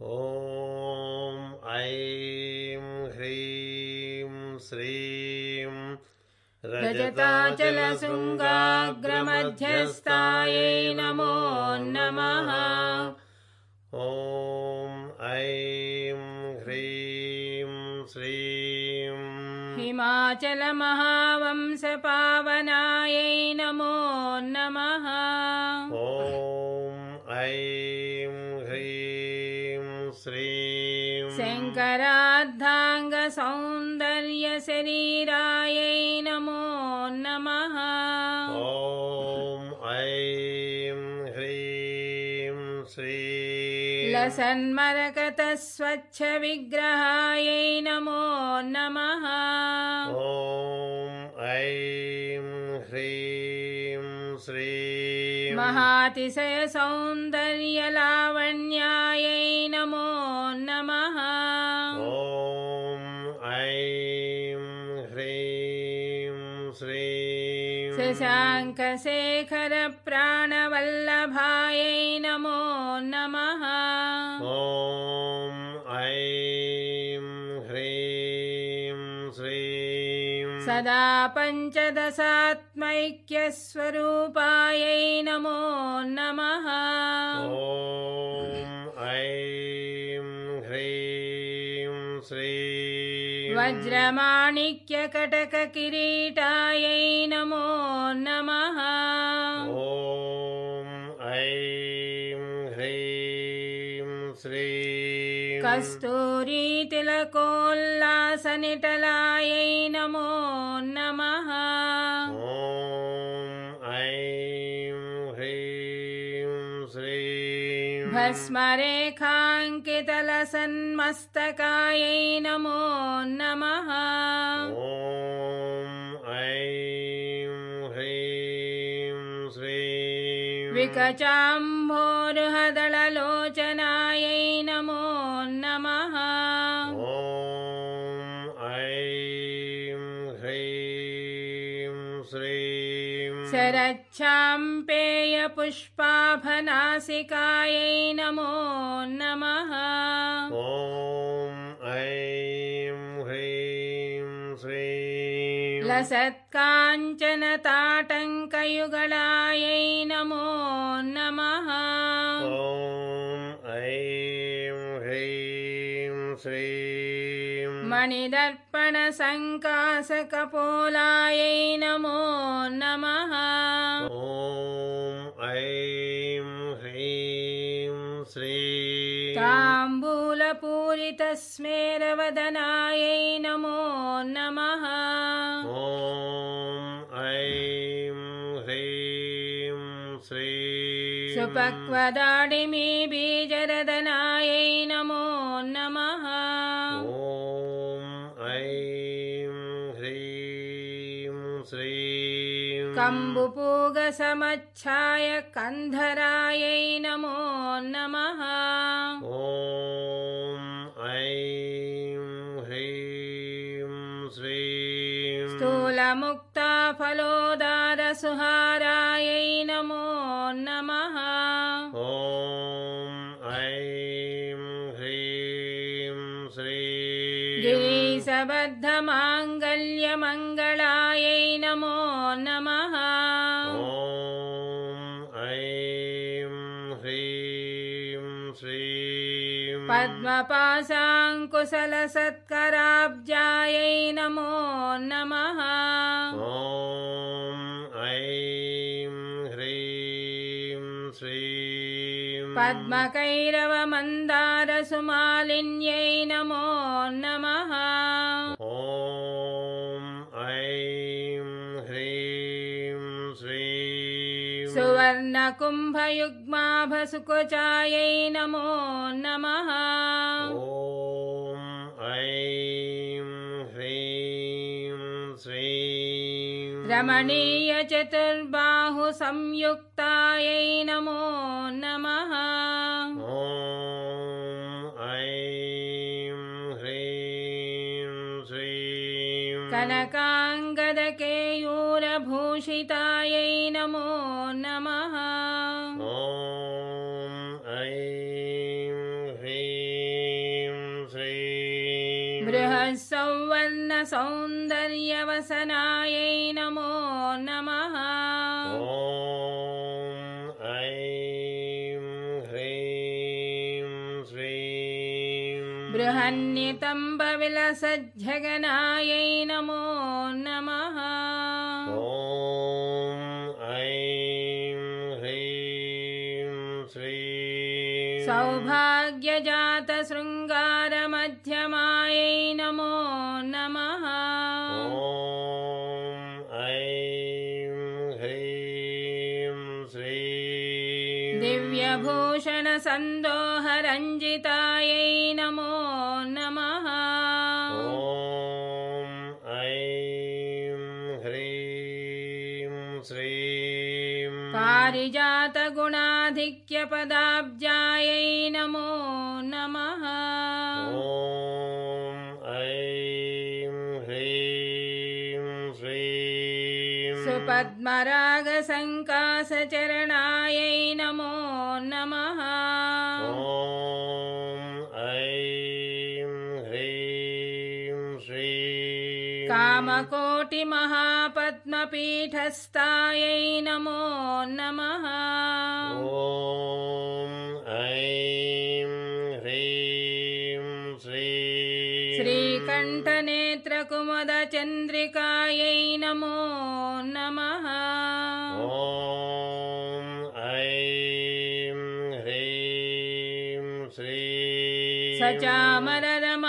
ॐ ऐं ह्रीं श्रीं रजताचलशृङ्गाग्रमध्यस्थायै नमो नमः। ॐ ऐं ह्रीं श्रीं हिमाचलमहावंशपावनायै नमो शङ्करार्धाङ्गसौन्दर्यशरीरायै नमो नमः ॐ ऐं ह्रीं श्रीं लसन्मरकतस्वच्छविग्रहायै नमो नमः ॐ ऐं ह्रीं श्रीं महातिशयसौन्दर्यलावण्यायै नमो नमः शशाङ्कशेखरप्राणवल्लभायै नमो नमः। ॐ ऐं ह्रीं श्रीं सदा पञ्चदशात्मैक्यस्वरूपायै नमो नमः वज्रमाणिक्यकटककिरीटायै नमो नमः। ॐ ऐं ह्रीं श्रीं कस्तूरीतिलकोल्लासनिटलायै नमो नमः भस्मरेखाङ्कितलसन्मस्तकायै नमो नमः। ॐ ऐं ह्रीं श्रीं विकचाम्भोरुहदललोचनायै नमो नमः शरच्छाम्पेयपुष्पाभनासिकायै नमो नमः। ॐ ऐं ह्रीं श्रीं लसत्काञ्चनताटङ्कयुगलायै नमो नमः। ॐ ऐं ह्रीं श्रीं मणिदर्पणसङ्कासकपोलायै नमो नमः। ॐ ऐं ह्रीं श्रीं ताम्बूलपूरितस्मेरवदनायै नमो नमः। ॐ ऐं ह्रीं श्रीं सुपक्वदाडिमी बीजरदनायै नमो नमः कम्बुपूगसमच्छाय कन्धरायै नमो नमः। ॐ ऐं ह्रीं श्रीं स्थूलमुक्ताफलोदारसुहारायै नमो नमः। ॐ ऐं ह्रीं श्रीं गिरीशबद्धमाङ्गल्यमङ्गलायै नमः पद्मपाशाङ्कुशलसत्कराब्जायै नमो नमः। ॐ ऐं ह्रीं श्रीं पद्मकैरवमन्दारसुमालिन्यै नमो नमः सुवर्णकुम्भयुग्माभसुकुचायै नमो नमः। ॐ ऐं ह्रीं श्रीं रमणीयचतुर्बाहुसंयुक्तायै नमो नमः। ॐ ऐं ह्रीं श्रीं कनकाङ्गदकेयूरभूषितायै नमो नमः सौवर्णसौन्दर्यवसनायै नमो नमः। ॐ ऐं ह्रीं श्रीं बृहन्नितम्बविलसज्जगनायै नमः पारिजातगुणाधिक्यपदाब्जायै नमो नमः। ॐ ऐं ह्रीं श्रीं सुपद्मरागसङ्कासचरणायै नमो नमः। ॐ ऐं ह्रीं श्रीं कामकोटिमहापद्मपीठस्थायै नमो नमः। ॐ ऐं ह्रीं श्रीं श्रीकण्ठनेत्रकुमुदचन्द्रिकायै नमो नमः। ॐ ऐं ह्रीं श्रीं सचामररमावाणी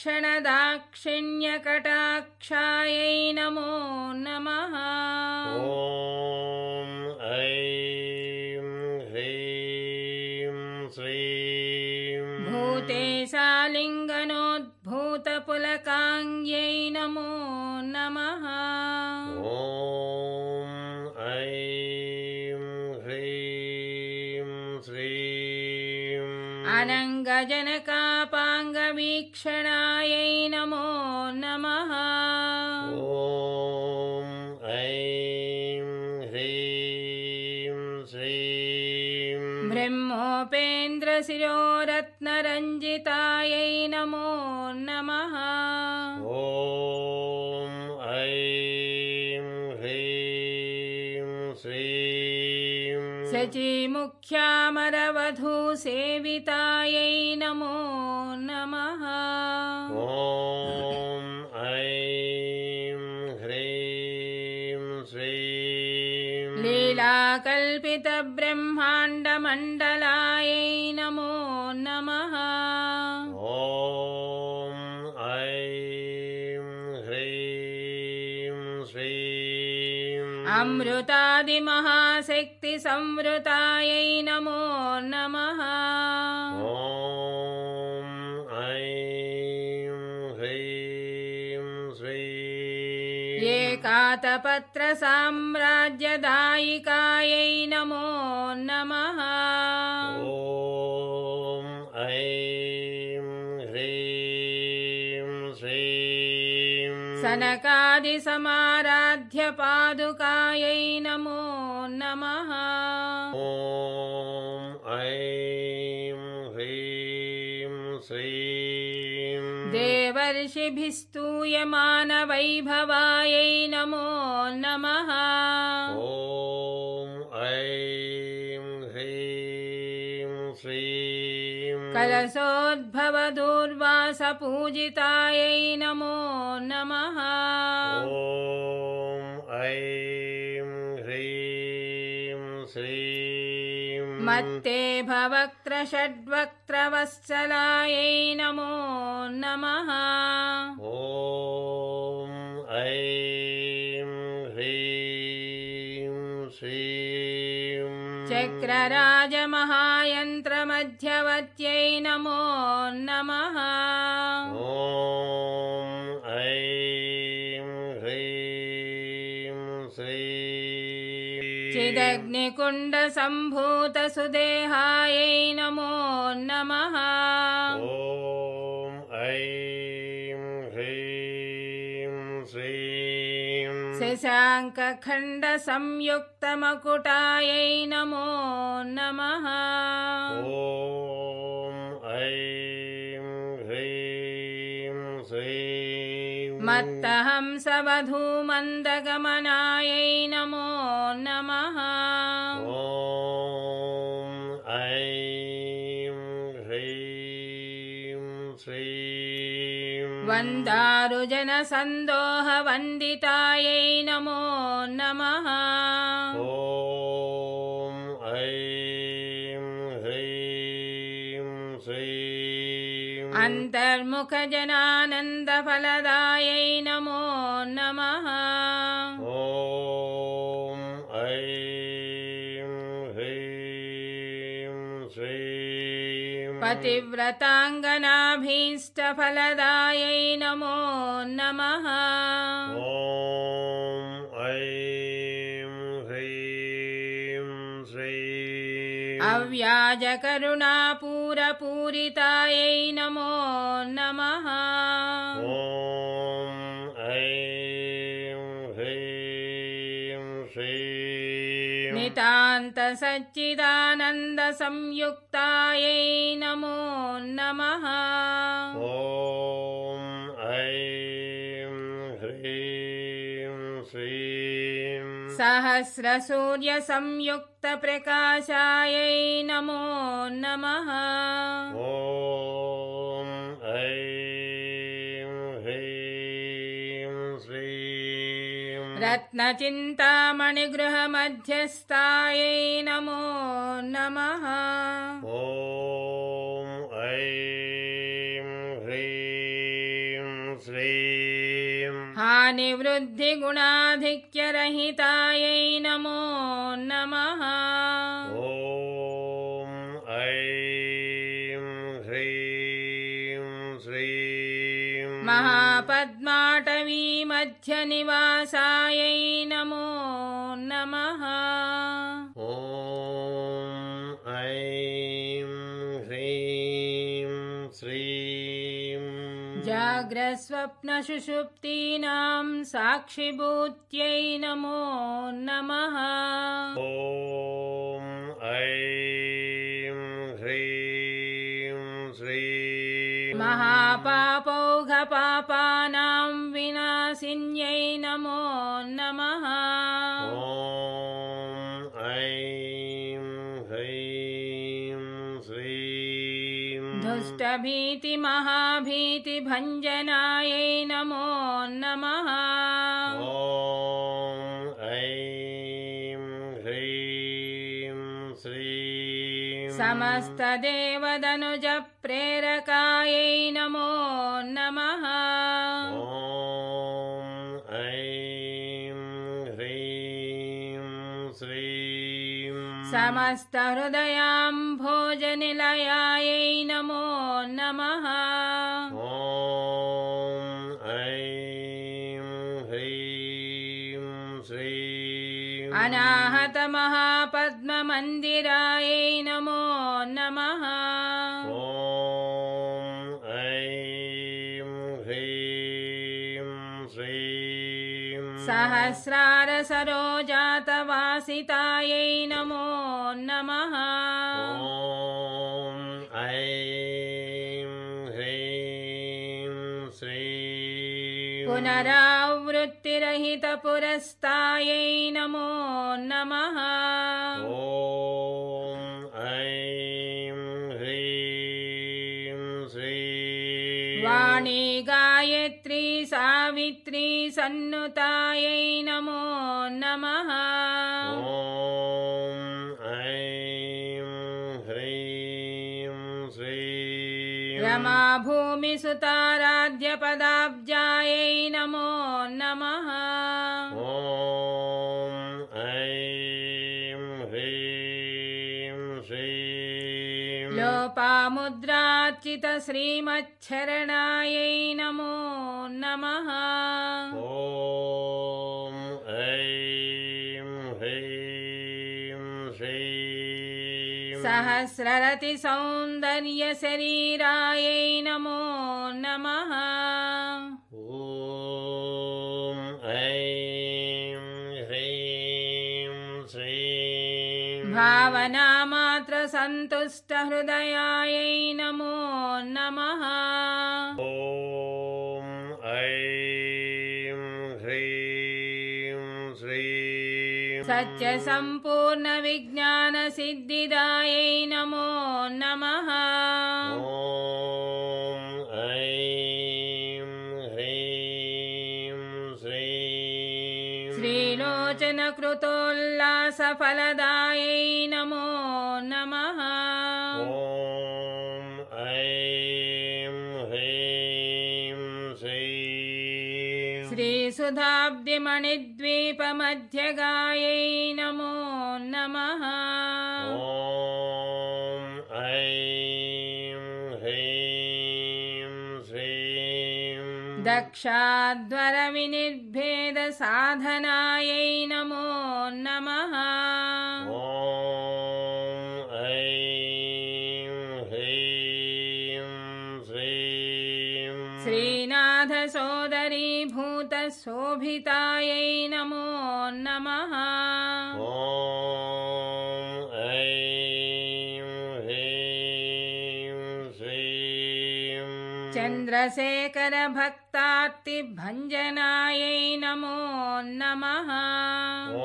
भक्तरक्षणदाक्षिण्यकटाक्षायै नमो नमः अनङ्गजनकापाङ्गवीक्षणायै नमो नमः। ॐ ऐं ह्रीं श्रीं ब्रह्मोपेन्द्रशिरोरत्नरञ्जितायै नमो नमः नमो नमः अमृतादिमहाशक्तिसंवृतायै नमो नमः। ॐ ऐं ह्रीं श्रीं एकातपत्रसाम्राज्यदायिकायै नमो नमः सनकादिसमाराध्यपादुकायै नमो नमः। ॐ ऐं ह्रीं श्रीं। देवर्षिभिस्तूयमानवैभवायै नमो नमः कलशोद्भवदूर्वासपूजितायै नमो नमः। ॐ ऐं ह्रीं श्रीं मत्ते भवक्त्रषड्वक्त्रवत्सलायै नमो नमः चक्रराजमहायन्त्रमध्यवत्यै नमो नमः। ॐ ऐं ह्रीं श्रीं चिदग्निकुण्डसम्भूतसुदेहायै नमो नमः शशाङ्कखण्डसंयुक्तमकुटायै नमो नमः। ॐ ऐं ह्रीं श्रीं मत्तहंसवधूमन्दगमनायै नमो नमः वन्दारुजनसन्दोहवन्दितायै नमो नमः। ॐ ऐं ह्रीं श्रीं अन्तर्मुखजनानन्दफलदायै नमो नमः पतिव्रताङ्गनाभीष्टफलदायै नमो नमः। ॐ ऐं ह्रीं श्रीं अव्याजकरुणापूरपूरितायै नमो नमः नितान्तसच्चिदानन्दसंयुक्तायै नमो नमः। ॐ ऐं ह्रीं श्रीं सहस्रसूर्यसंयुक्तप्रकाशायै नमो नमः। ॐ रत्नचिन्तामणिगृहमध्यस्थायै नमो नमः। ॐ ऐं ह्रीं श्रीं हानिवृद्धिगुणाधिक्यरहितायै नमो नमः महापद्माटवीमध्यनिवासायै नमो नमः। ॐ ऐं ह्रीं श्रीं जाग्रस्वप्नसुषुप्तीनां साक्षिभूत्यै नमो नमः। ॐ ऐं ह्रीं श्रीं महापापौघपापानां विनाशिन्यै नमो नमः। ॐ ऐं ह्रीं श्रीं दुष्टभीतिमहाभीतिभञ्जनायै नमो नमः। ॐ ऐं ह्रीं श्रीं समस्तदेवदनुजप्रेरकायै नमो नमः श्रीं समस्तहृदयाम्भोजनिलयायै नमो नमः। ॐ ऐं ह्रीं श्रीं अनाहतमहापद्ममन्दिरायै नमः पुनरावृत्तिरहितपुरस्तायै नमो नमः। ॐ ऐं ह्रीं श्रीं वाणी गायत्री सावित्री सन्नुतायै नमो नमः। ॐ ऐं ह्रीं श्रीं रमा भूमिसुताराध्यपदाब्जायै नमो लोपामुद्रार्चितश्रीमच्छरणायै नमो नमः। ॐ ऐं ह्रीं श्रीं सहस्ररतिसौन्दर्यशरीरायै नमो नमः सन्तुष्टहृदयायै नमो नमः। ॐ ऐं ह्रीं श्रीं सत्यसम्पूर्णविज्ञानसिद्धिदायै नमो नमः श्रीलोचनकृतोल्लासफलदायै नमो नमः। ॐ ऐं ह्रीं श्रीं श्रीसुधाब्धिमणिद्वीपमध्यगायै नमो नमः। ॐ ऐं ह्रीं श्रीं दक्षाध्वरविनिर्भेदसाधनायै नमो नमः श्रीनाथसोदरीभूतशोभितायै नमो नमः। ॐ ऐं ह्रीं श्रीं। चन्द्रशेखरभक्तार्तिभञ्जनायै नमो नमः। ॐ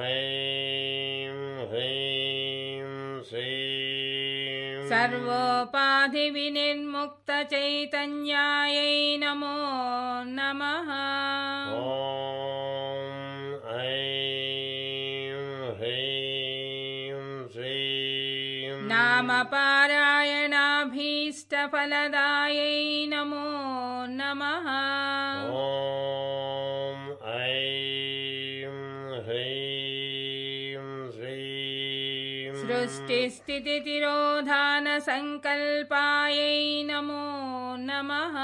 ऐं ह्रीं श्रीं सर्वोपाधिविनिर्मुक्तचैतन्यायै नमो नमः। ॐ ऐं ह्रीं श्रीं नामपारायणाभीष्टफलदायै नमो नमः सृष्टिस्थितितिरोधानसङ्कल्पायै नमो नमः।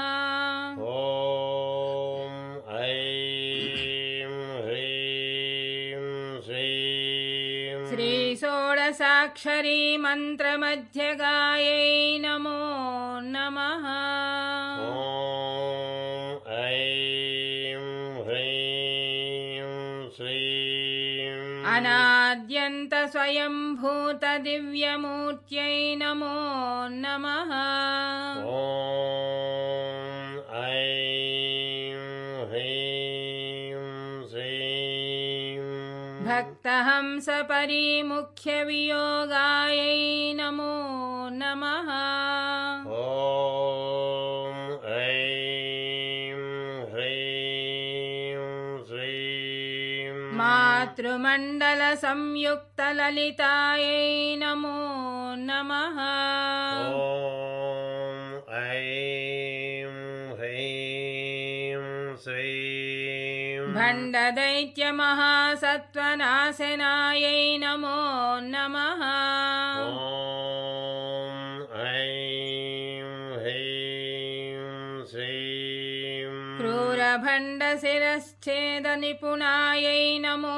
ॐ ऐं ह्रीं श्रीं श्रीषोडसाक्षरी मन्त्रमध्यगायै नमो नमः अनाद्यन्तस्वयम्भूतदिव्यमूर्त्यै नमो नमः। ॐ ऐं ह्रीं श्रीं। भक्तहंसपरिमुख्यवियोगायै नमो नमः मातृमण्डलसंयुक्तललितायै नमो नमः। ॐ ऐं ह्रीं श्रीं भण्डदैत्यमहासत्त्वनाशनायै नमो नमः। ॐ ऐं ह्रीं श्रीं क्रूरभण्डशिरश्छेदनिपुणायै नमः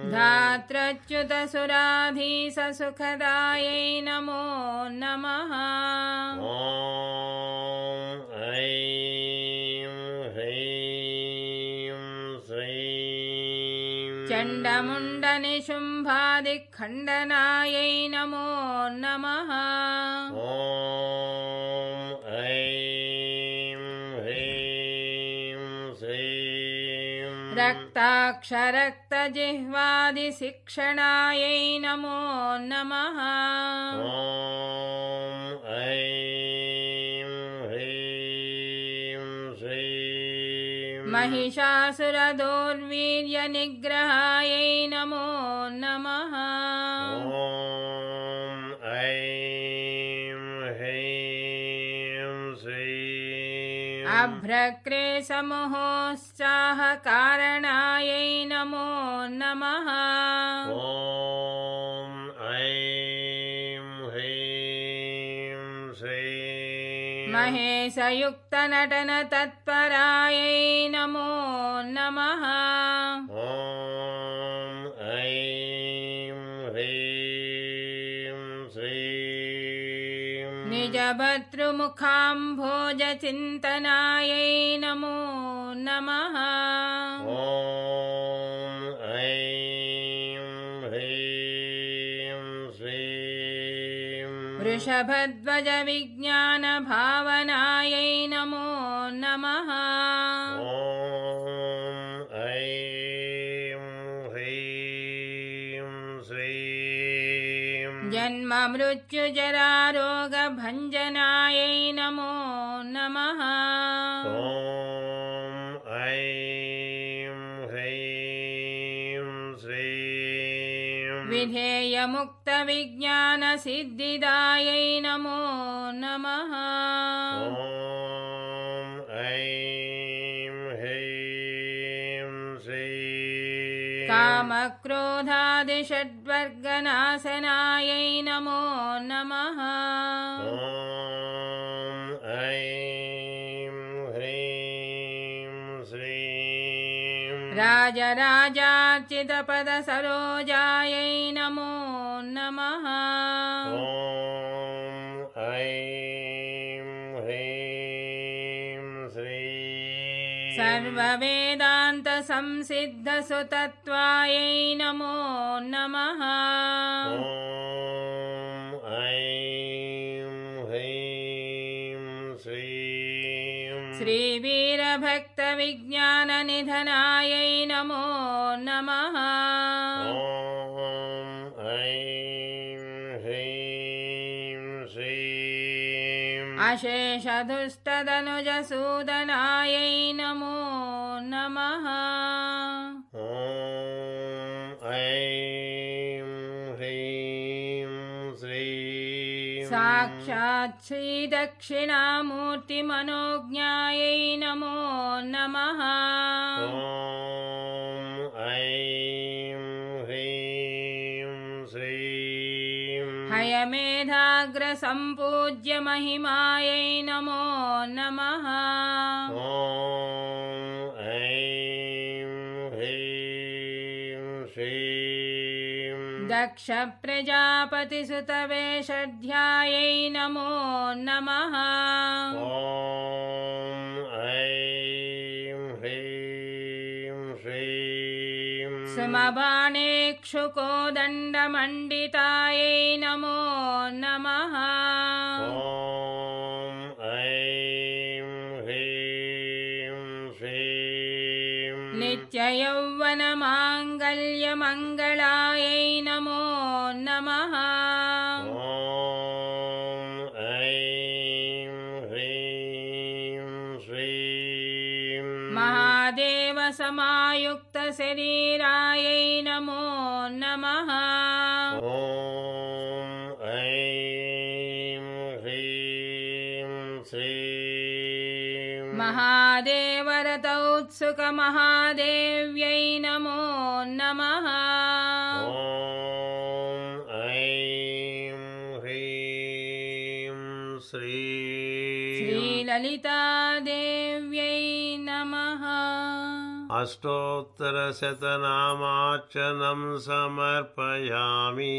श्रीं धात्रच्युतसुराधीशसुखदायै नमो नमः। ॐ ऐं ह्रीं श्रीं चण्डमुण्डनिशुम्भादिखण्डनायै नमो नमः। ॐ रक्ताक्षरक्तजिह्वादिशिक्षणायै नमो नमः। ॐ ऐं ह्रीं श्रीं महिषासुरदोर्वीर्यनिग्रहायै नमो नमः अभ्रक्रेशमोहोत्साहकारणायै नमो नमः। ॐ ऐं ह्रीं श्रीं महेशयुक्तनटनतत्परायै नमो नमः। ॐ ऐं ह्रीं श्रीं वीरभद्रमुखाम्भोजचिन्तनायै नमो नमः। ॐ ऐं ह्रीं श्रीं वृषभध्वजविज्ञानभावनायै नमो नमः। ॐ विधेयमुक्तविज्ञानसिद्धिदायै नमो नमः। ॐ ऐं ह्रीं श्रीं कामक्रोधादिषड्वर्गनाशनायै नमो नमः। ॐ ऐं ह्रीं श्रीं राजराजार्चितपदसरोजायै सर्ववेदान्तसंसिद्धसुतत्वायै नमो। नमः ॐ ऐं ह्रीं श्रीं श्रीवीरभक्तविज्ञाननिधनायै नमो नमः। ॐ ऐं श्रीं अशेषधुस्तदनुजसूदनायै नमो नमः श्रीदक्षिणामूर्तिमनोज्ञायै नमो नमः। ॐ ऐं ह्रीं श्रीं हयमेधाग्रसम्पूज्य महिमायै नमो नमः दक्षप्रजापतिसुतवेषध्यायै नमो नमः। ॐ ऐं ह्रीं श्रीं सुमबाणेक्षुकोदण्डमण्डितायै नमो नमः महादेवसमायुक्तशरीरायै नमो नमः। ॐ ऐं ह्रीं श्रीं महादेवरतौत्सुकमहादेव्यै नमः अष्टोत्तरशतनामार्चनं समर्पयामि